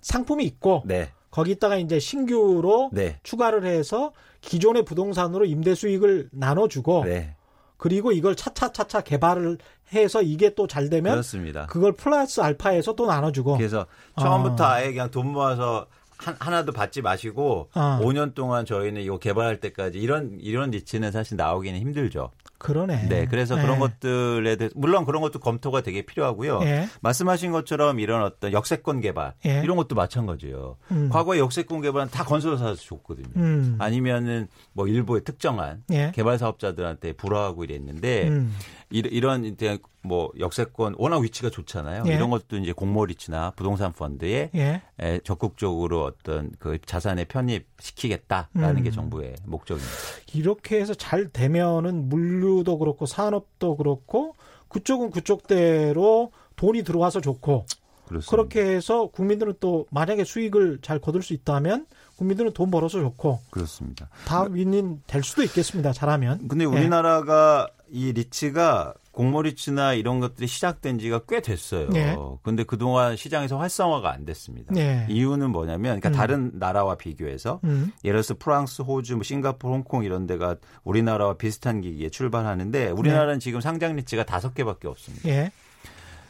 상품이 있고 네. 거기다가 이제 신규로 네. 추가를 해서 기존의 부동산으로 임대 수익을 나눠주고 네. 그리고 이걸 차차차차 개발을 해서 이게 또 잘 되면 그렇습니다. 그걸 플러스 알파에서 또 나눠주고 그래서 처음부터 아. 아예 그냥 돈 모아서 한, 하나도 받지 마시고 아. 5년 동안 저희는 이거 개발할 때까지 이런 이런 리츠는 사실 나오기는 힘들죠. 그러네. 네, 그래서 네. 그런 것들에 대해 물론 그런 것도 검토가 되게 필요하고요. 네. 말씀하신 것처럼 이런 어떤 역세권 개발 네. 이런 것도 마찬가지예요. 음. 과거에 역세권 개발은 다 건설사에서 줬거든요. 음. 아니면은 뭐 일부의 특정한 개발 사업자들한테 불화하고 이랬는데 음. 이런 이제 뭐 역세권 워낙 위치가 좋잖아요. 예. 이런 것도 이제 공모리츠나 부동산 펀드에 예. 적극적으로 어떤 그 자산에 편입시키겠다라는 음. 게 정부의 목적입니다. 이렇게 해서 잘 되면은 물류도 그렇고 산업도 그렇고 그쪽은 그쪽대로 돈이 들어와서 좋고 그렇습니다. 그렇게 해서 국민들은 또 만약에 수익을 잘 거둘 수 있다면 국민들은 돈 벌어서 좋고 그렇습니다. 다 윈윈 될 수도 있겠습니다. 잘하면. 근데 우리나라가 예. 이 리츠가 공모리츠나 이런 것들이 시작된 지가 꽤 됐어요. 네. 근데 그동안 시장에서 활성화가 안 됐습니다. 네. 이유는 뭐냐면 그러니까 음. 다른 나라와 비교해서 음. 예를 들어서 프랑스, 호주, 뭐 싱가포르, 홍콩 이런 데가 우리나라와 비슷한 기기에 출발하는데 우리나라는 네. 지금 상장 리츠가 다섯 개밖에 없습니다.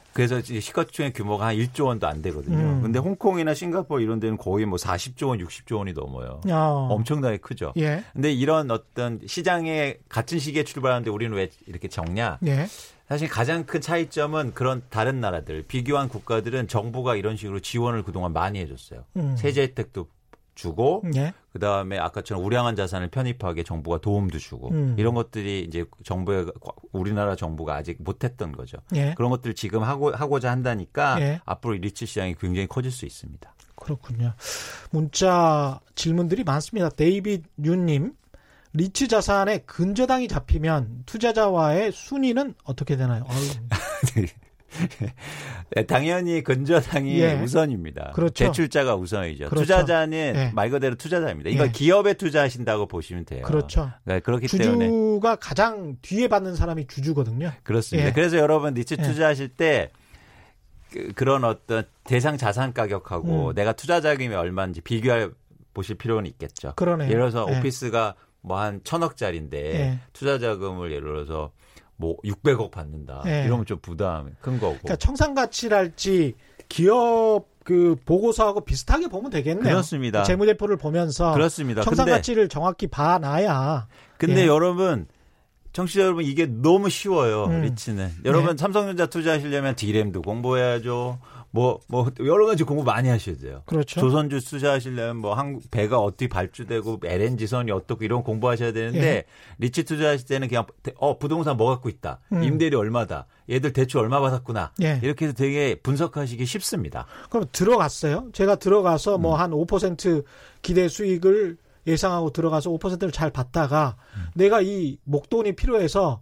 예. 그래서 시가총액 규모가 한 1조 원도 안 되거든요. 음. 근데 홍콩이나 싱가포르 이런 데는 거의 뭐 40조 원, 60조 원이 넘어요. 야. 엄청나게 크죠. 예. 근데 이런 어떤 시장에 같은 시기에 출발하는데 우리는 왜 이렇게 적냐? 예. 사실 가장 큰 차이점은 그런 다른 나라들 비교한 국가들은 정부가 이런 식으로 지원을 그동안 많이 해줬어요. 음. 세제 혜택도 주고 예. 그다음에 아까처럼 우량한 자산을 편입하게 정부가 도움도 주고 음. 이런 것들이 이제 정부의 우리나라 정부가 아직 못했던 거죠. 예. 그런 것들 을 지금 하고 하고자 한다니까 예. 앞으로 리츠 시장이 굉장히 커질 수 있습니다. 그렇군요. 문자 질문들이 많습니다. 데이빗 윤님 리츠 자산에 근저당이 잡히면 투자자와의 순위는 어떻게 되나요? 네, 당연히 근저당이 예. 우선입니다. 그렇죠. 대출자가 우선이죠. 그렇죠. 투자자는 예. 말 그대로 투자자입니다. 이거 예. 기업에 투자하신다고 보시면 돼요. 그렇죠. 네, 그렇기 주주가 때문에 주주가 가장 뒤에 받는 사람이 주주거든요. 그렇습니다. 예. 그래서 여러분 리츠 예. 투자하실 때 그, 런 어떤 대상 자산 가격하고 음. 내가 투자 자금이 얼마인지 비교해 보실 필요는 있겠죠. 그러네요. 예를 들어서 예. 오피스가 뭐 한 천억짜리인데 투자 자금을 예를 들어서 뭐 600억 받는다. 네. 이러면 좀 부담 큰 거고. 그러니까 청산 가치랄지 기업 그 보고서하고 비슷하게 보면 되겠네요. 그렇습니다. 재무제표를 보면서 그렇습니다. 청산 근데, 가치를 정확히 봐놔야. 근데 예. 여러분 청취자 여러분 이게 너무 쉬워요. 음. 리츠는. 여러분 네. 삼성전자 투자하시려면 디램도 공부해야죠. 뭐, 뭐, 여러 가지 공부 많이 하셔야 돼요. 그렇죠. 조선주 투자하시려면 뭐 한국 배가 어떻게 발주되고 LN지선이 어떻고 이런 공부하셔야 되는데 예. 리치 투자하실 때는 그냥 어, 부동산 뭐 갖고 있다. 음. 임대료 얼마다. 얘들 대출 얼마 받았구나. 예. 이렇게 해서 되게 분석하시기 쉽습니다. 그럼 들어갔어요? 제가 들어가서 뭐 음. 뭐한 5% 기대 수익을 예상하고 들어가서 5%를 잘 받다가 음. 내가 이 목돈이 필요해서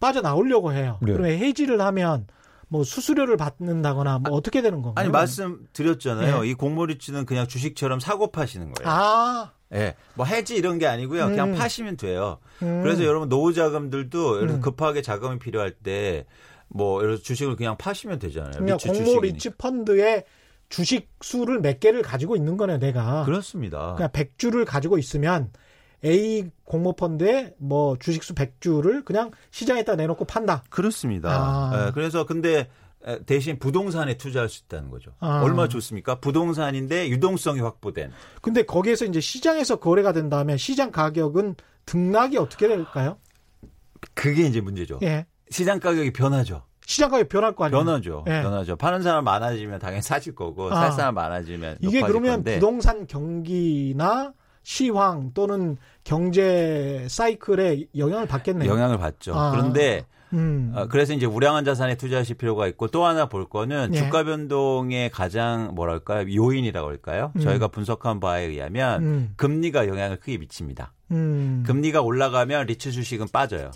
빠져나오려고 해요. 네. 그러면 해지를 하면 뭐 수수료를 받는다거나 뭐 아, 어떻게 되는 건가요? 아니 말씀드렸잖아요. 네. 이 공모리츠는 그냥 주식처럼 사고 파시는 거예요. 아. 예. 네. 뭐 해지 이런 게 아니고요. 음. 그냥 파시면 돼요. 음. 그래서 여러분 노후 자금들도 음. 급하게 자금이 필요할 때 뭐 주식을 그냥 파시면 되잖아요. 그냥 공모 리츠 펀드에 주식 수를 몇 개를 가지고 있는 거네, 내가. 그렇습니다. 그냥 100주를 가지고 있으면 A 공모펀드에 뭐 주식수 100주를 그냥 시장에다 내놓고 판다. 그렇습니다. 아. 네, 그래서 근데 대신 부동산에 투자할 수 있다는 거죠. 아. 얼마 좋습니까? 부동산인데 유동성이 확보된. 근데 거기에서 이제 시장에서 거래가 된다면 시장 가격은 등락이 어떻게 될까요? 그게 이제 문제죠. 예. 시장 가격이 변하죠. 시장 가격 변할 거 아니에요? 변하죠. 예. 변하죠. 파는 사람 많아지면 당연히 사실 거고 아. 살 사람 많아지면 이게 그러면 건데. 부동산 경기나 시황 또는 경제 사이클에 영향을 받겠네요. 영향을 받죠. 아. 그런데 음. 어, 그래서 이제 우량한 자산에 투자하실 필요가 있고 또 하나 볼 거는 예. 주가 변동의 가장 뭐랄까요 요인이라고 할까요? 음. 저희가 분석한 바에 의하면 음. 금리가 영향을 크게 미칩니다. 음. 금리가 올라가면 리츠 주식은 빠져요.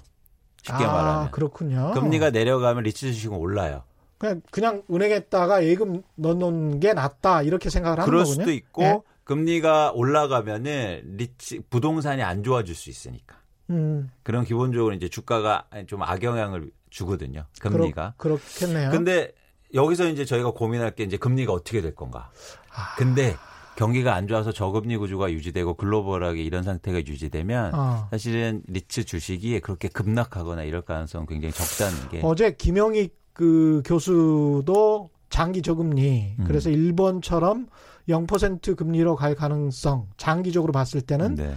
쉽게 아, 말하면. 그렇군요. 금리가 내려가면 리츠 주식은 올라요. 그냥 그냥 은행에다가 예금 넣는 게 낫다 이렇게 생각을 하는 거군요. 그럴 수도 있고 예? 금리가 올라가면은 리츠 부동산이 안 좋아질 수 있으니까. 음. 그런 기본적으로 이제 주가가 좀 악영향을 주거든요. 금리가. 그렇, 그렇 겠네요. 근데 여기서 이제 저희가 고민할 게 이제 금리가 어떻게 될 건가. 아. 근데 경기가 안 좋아서 저금리 구조가 유지되고 글로벌하게 이런 상태가 유지되면 어. 사실은 리츠 주식이 그렇게 급락하거나 이럴 가능성 은 굉장히 적다는 게 어제 김영익 그 교수도 장기 저금리 음. 그래서 일본처럼 0% 금리로 갈 가능성 장기적으로 봤을 때는 네.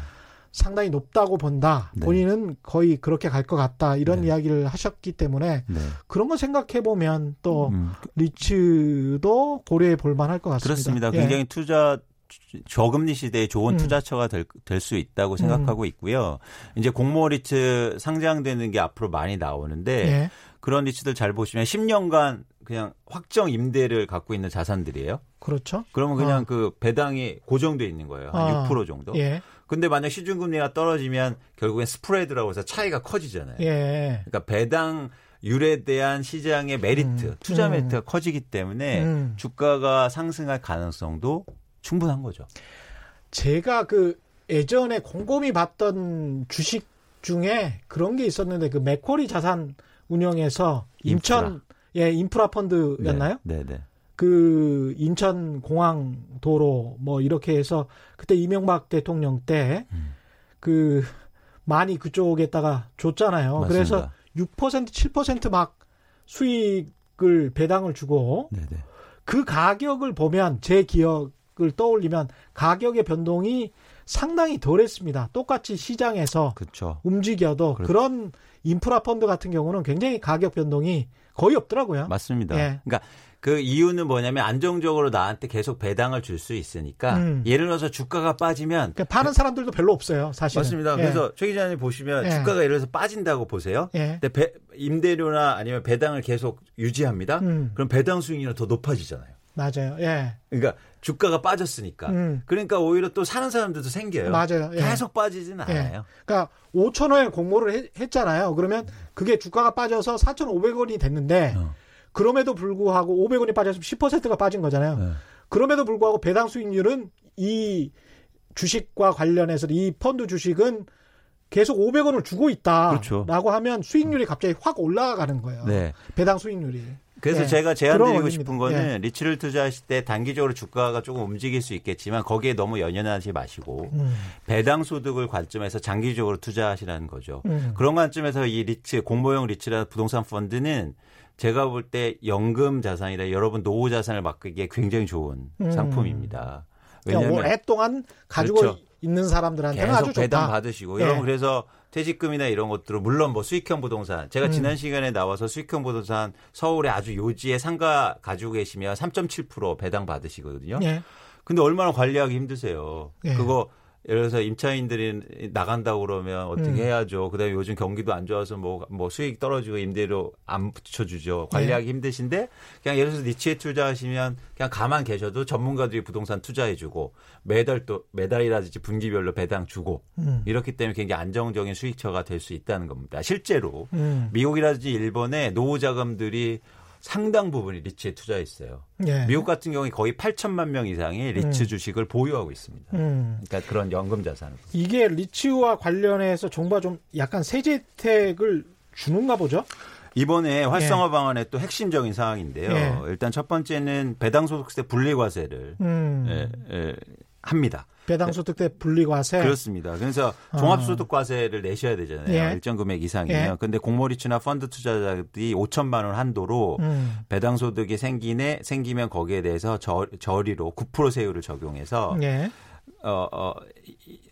상당히 높다고 본다. 네. 본인은 거의 그렇게 갈 것 같다. 이런 네. 이야기를 하셨기 때문에 네. 그런 거 생각해 보면 또 음. 리츠도 고려해 볼 만할 것 같습니다. 그렇습니다. 예. 굉장히 투자 저금리 시대에 좋은 음. 투자처가 될수 있다고 생각하고 음. 있고요. 이제 공모 리츠 상장되는 게 앞으로 많이 나오는데 예. 그런 리츠들 잘 보시면 10년간 그냥 확정 임대를 갖고 있는 자산들이에요. 그렇죠. 그러면 그냥 어. 그 배당이 고정돼 있는 거예요. 한 어. 6% 정도. 예. 근데 만약 시중금리가 떨어지면 결국엔 스프레드라고 해서 차이가 커지잖아요. 예. 그러니까 배당 율에 대한 시장의 메리트, 음. 투자 음. 메리트가 음. 커지기 때문에 음. 주가가 상승할 가능성도 충분한 거죠. 제가 그 예전에 곰곰이 봤던 주식 중에 그런 게 있었는데 그 맥쿼리 자산 운영에서 인천 인프라. 예 인프라 펀드였나요? 네, 네. 네. 그 인천 공항 도로 뭐 이렇게 해서 그때 이명박 대통령 때그 음. 많이 그쪽에다가 줬잖아요. 맞습니다. 그래서 6% 7%막 수익을 배당을 주고 네네. 네. 그 가격을 보면 제 기억을 떠올리면 가격의 변동이 상당히 덜했습니다. 똑같이 시장에서 그쵸. 움직여도 그렇죠. 그런 인프라 펀드 같은 경우는 굉장히 가격 변동이 거의 없더라고요. 맞습니다. 예. 그러니까 그 이유는 뭐냐면 안정적으로 나한테 계속 배당을 줄 수 있으니까 음. 예를 들어서 주가가 빠지면 그러니까 파는 사람들도 별로 없어요, 사실. 맞습니다. 예. 그래서 최 기자님 보시면 예. 주가가 예를 들어서 빠진다고 보세요. 예. 근데 배, 임대료나 아니면 배당을 계속 유지합니다. 음. 그럼 배당 수익률은 더 높아지잖아요. 맞아요. 예. 그러니까 주가가 빠졌으니까. 음. 그러니까 오히려 또 사는 사람들도 생겨요. 맞아요. 예. 계속 빠지지는 예. 않아요. 그러니까 5천 원에 공모를 했, 잖아요 그러면 그게 주가가 빠져서 4,500원이 됐는데 어. 그럼에도 불구하고 500원이 빠져서 10%가 빠진 거잖아요. 네. 그럼에도 불구하고 배당 수익률은 이 주식과 관련해서 이 펀드 주식은 계속 500원을 주고 있다 라고 그렇죠. 하면 수익률이 갑자기 확 올라가는 거예요. 네. 배당 수익률이. 그래서 네. 제가 제안드리고 싶은 거는 네. 리츠를 투자하실 때 단기적으로 주가가 조금 움직일 수 있겠지만 거기에 너무 연연하지 마시고 음. 배당 소득을 관점에서 장기적으로 투자하시라는 거죠. 음. 그런 관점에서 이 리츠 공모형 리츠라 부동산 펀드는 제가 볼 때 연금 자산이다 여러분 노후 자산을 맡기기에 굉장히 좋은 음. 상품입니다. 왜냐면 오랫동안 가지고 그렇죠. 있는 사람들한테는 아주 좋다. 배당 받으시고 예. 그래서 퇴직금이나 이런 것들을 물론 뭐 수익형 부동산 제가 음. 지난 시간에 나와서 수익형 부동산 서울에 아주 요지에 상가 가지고 계시면 3.7% 배당 받으시거든요. 예. 근데 얼마나 관리하기 힘드세요. 예. 그거 예를 들어서 임차인들이 나간다고 그러면 어떻게 음. 해야죠. 그다음에 요즘 경기도 안 좋아서 뭐, 뭐 수익 떨어지고 임대료 안 붙여주죠. 관리하기 네. 힘드신데 그냥 예를 들어서 니치에 투자하시면 그냥 가만 계셔도 전문가들이 부동산 투자해주고 매달 또 매달이라든지 분기별로 배당 주고 음. 이렇기 때문에 굉장히 안정적인 수익처가 될 수 있다는 겁니다. 실제로 음. 미국이라든지 일본의 노후 자금들이 상당 부분이 리츠에 투자했어요. 예. 미국 같은 경우에 거의 8천만 명 이상이 리츠 음. 주식을 보유하고 있습니다. 음. 그러니까 그런 연금 자산을. 이게 리츠와 관련해서 정부가 좀 약간 세제 혜택을 주는가 보죠? 이번에 활성화 예. 방안의 또 핵심적인 사항인데요. 예. 일단 첫 번째는 배당 소득세 분리과세를 음. 예, 예, 합니다. 배당소득 때 분리과세. 그렇습니다. 그래서 어. 종합소득과세를 내셔야 되잖아요. 예. 일정 금액 이상이면. 예. 근데 공모리츠나 펀드 투자자들이 5천만 원 한도로 음. 배당소득이 생기네 생기면 거기에 대해서 저, 저리로 9% 세율을 적용해서 예. 어, 어,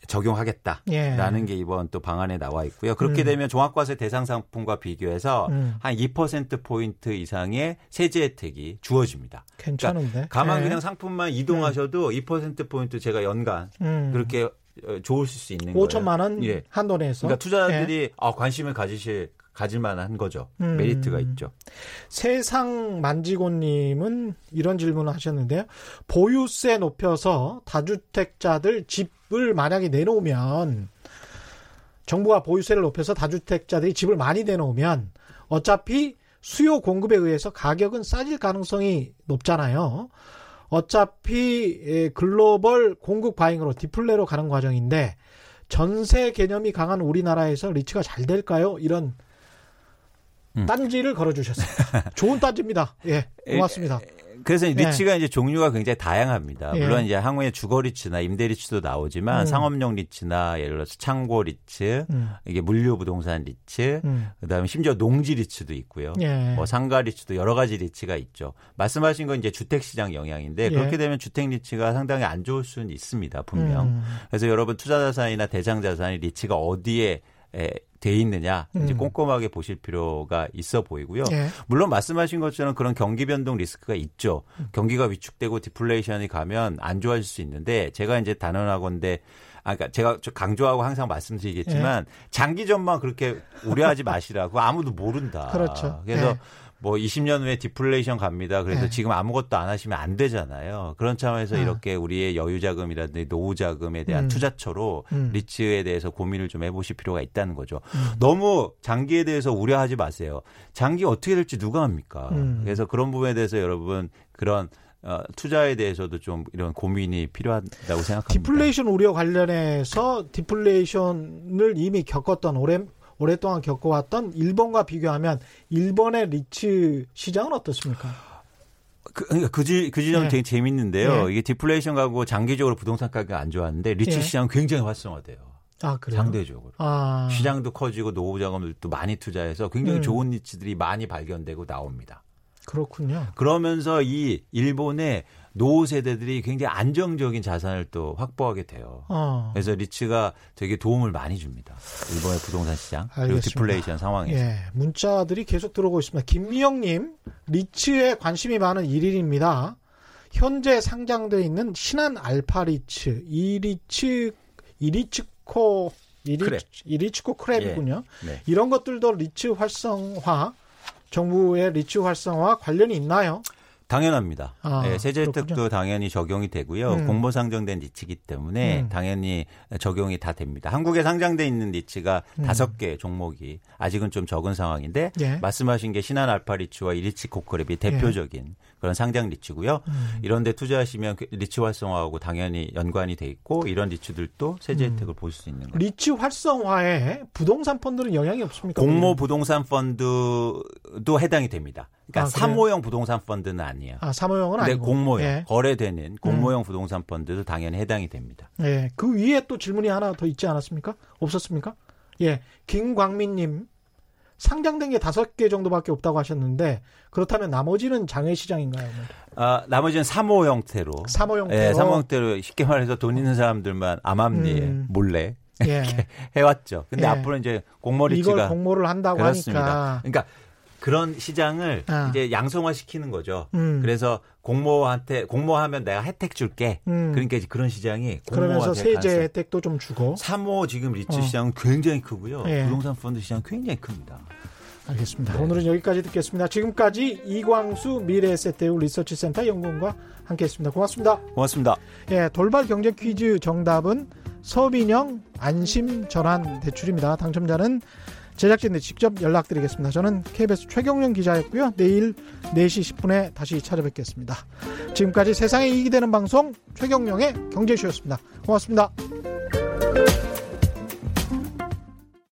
적용하겠다라는 예. 게 이번 또 방안에 나와 있고요. 그렇게 음. 되면 종합과세 대상 상품과 비교해서 음. 한2% 포인트 이상의 세제 혜택이 주어집니다. 괜찮은데. 그러니까 가만 예. 그냥 상품만 이동하셔도 음. 2% 포인트 제가 연간 음. 그렇게 어, 좋을 수 있는 5천만 원 예. 한도 내에서. 그러니까 투자자들이 예. 아, 관심을 가지실 가질 만한 거죠. 음. 메리트가 있죠. 세상 만지고님은 이런 질문을 하셨는데요. 보유세 높여서 다주택자들 집을 만약에 내놓으면 정부가 보유세를 높여서 다주택자들이 집을 많이 내놓으면 어차피 수요 공급에 의해서 가격은 싸질 가능성이 높잖아요. 어차피 글로벌 공급 과잉으로 디플레로 가는 과정인데 전세 개념이 강한 우리나라에서 리츠가 잘 될까요? 이런 음. 딴지를 걸어주셨어요. 좋은 딴지입니다. 예, 고맙습니다. 그래서 네. 리츠가 이제 종류가 굉장히 다양합니다. 예. 물론 이제 항공의 주거 리츠나 임대 리츠도 나오지만 음. 상업용 리츠나 예를 들어서 창고 리츠, 음. 이게 물류 부동산 리츠, 음. 그다음에 심지어 농지 리츠도 있고요. 예. 뭐 상가 리츠도 여러 가지 리츠가 있죠. 말씀하신 건 이제 주택 시장 영향인데 예. 그렇게 되면 주택 리츠가 상당히 안 좋을 수는 있습니다. 분명. 음. 그래서 여러분 투자 자산이나 대상 자산이 리츠가 어디에 돼 있느냐 이제 음. 꼼꼼하게 보실 필요가 있어 보이고요. 예. 물론 말씀하신 것처럼 그런 경기 변동 리스크가 있죠. 음. 경기가 위축되고 디플레이션이 가면 안 좋아질 수 있는데 제가 이제 단언하건데 아, 그러니까 제가 강조하고 항상 말씀드리겠지만 예. 장기전만 그렇게 우려하지 마시라고 아무도 모른다. 그렇죠. 그래서 예. 뭐 20년 후에 디플레이션 갑니다. 그래서 네. 지금 아무것도 안 하시면 안 되잖아요. 그런 차원에서 네. 이렇게 우리의 여유 자금이라든지 노후 자금에 대한 음. 투자처로 음. 리츠에 대해서 고민을 좀 해보실 필요가 있다는 거죠. 음. 너무 장기에 대해서 우려하지 마세요. 장기 어떻게 될지 누가 합니까? 음. 그래서 그런 부분에 대해서 여러분 그런 어, 투자에 대해서도 좀 이런 고민이 필요하다고 생각합니다. 디플레이션 우려 관련해서 디플레이션을 이미 겪었던 오랜 오랫동안 겪어왔던 일본과 비교하면 일본의 리츠 시장은 어떻습니까? 그, 그러니까 그, 지, 그 지점 네. 되게 재밌는데요. 네. 이게 디플레이션 가고 장기적으로 부동산 가격이 안 좋았는데 리츠 네. 시장 굉장히 활성화돼요. 아, 그래요? 상대적으로. 아. 시장도 커지고 노후 자금들도 많이 투자해서 굉장히 음. 좋은 리츠들이 많이 발견되고 나옵니다. 그렇군요. 그러면서 이 일본의 노후 세대들이 굉장히 안정적인 자산을 또 확보하게 돼요. 어. 그래서 리츠가 되게 도움을 많이 줍니다. 일본의 부동산 시장 알겠습니다. 그리고 디플레이션 상황에서. 예, 문자들이 계속 들어오고 있습니다. 김미영님, 리츠에 관심이 많은 1인입니다. 현재 상장돼 있는 신한 알파리츠, 이리츠, 이리츠코, 이리츠, 이리츠코크렙이군요. 예. 네. 이런 것들도 리츠 활성화, 정부의 리츠 활성화 관련이 있나요? 당연합니다. 아, 네, 세제 혜택도 당연히 적용이 되고요. 음. 공모 상장된 리츠기 때문에 음. 당연히 적용이 다 됩니다. 한국에 상장돼 있는 리츠가 음. 다섯 음. 개 종목이 아직은 좀 적은 상황인데 예. 말씀하신 게 신한 알파 리츠와 이리츠코크렙이 대표적인 예. 그런 상장 리츠고요. 음. 이런 데 투자하시면 그 리츠 활성화하고 당연히 연관이 돼 있고 이런 리츠들도 세제 음. 혜택을 볼 수 있는 거예요. 리츠 활성화에 부동산 펀드는 영향이 없습니까? 공모 부동산 펀드도 해당이 됩니다. 그러니까 아, 사모형 부동산 펀드는 아니에요. 아, 사모형은 아니고. 공모형 예. 거래되는 공모형 음. 부동산 펀드도 당연히 해당이 됩니다. 예. 그 위에 또 질문이 하나 더 있지 않았습니까? 없었습니까? 예. 김광민 님 상장된 게 다섯 개 정도밖에 없다고 하셨는데 그렇다면 나머지는 장외 시장인가요? 아, 나머지는 사모 형태로. 사모 형태로. 예, 사모 형태로 쉽게 말해서 돈 있는 사람들만 암암리에 음. 몰래 예. 해왔죠. 근데 예. 앞으로 이제 공모리치가 이걸 공모를 한다고 그렇습니다. 하니까. 그러니까 그런 시장을 아. 이제 양성화 시키는 거죠. 음. 그래서 공모한테 공모하면 내가 혜택 줄게. 음. 그러니까 그런 시장이 그러면서 세제 가능성. 혜택도 좀 주고. 3호 지금 리츠 어. 시장은 굉장히 크고요. 예. 부동산 펀드 시장 굉장히 큽니다. 알겠습니다. 네. 오늘은 여기까지 듣겠습니다. 지금까지 이광수 미래에셋대우 리서치센터 연구원과 함께했습니다. 고맙습니다. 고맙습니다. 예, 돌발 경제 퀴즈 정답은 서민형 안심 전환 대출입니다. 당첨자는 제작진들 직접 연락드리겠습니다. 저는 KBS 최경련 기자였고요. 내일 4시 10분에 다시 찾아뵙겠습니다. 지금까지 세상에 이익이 되는 방송 최경령의 경제쇼였습니다. 고맙습니다.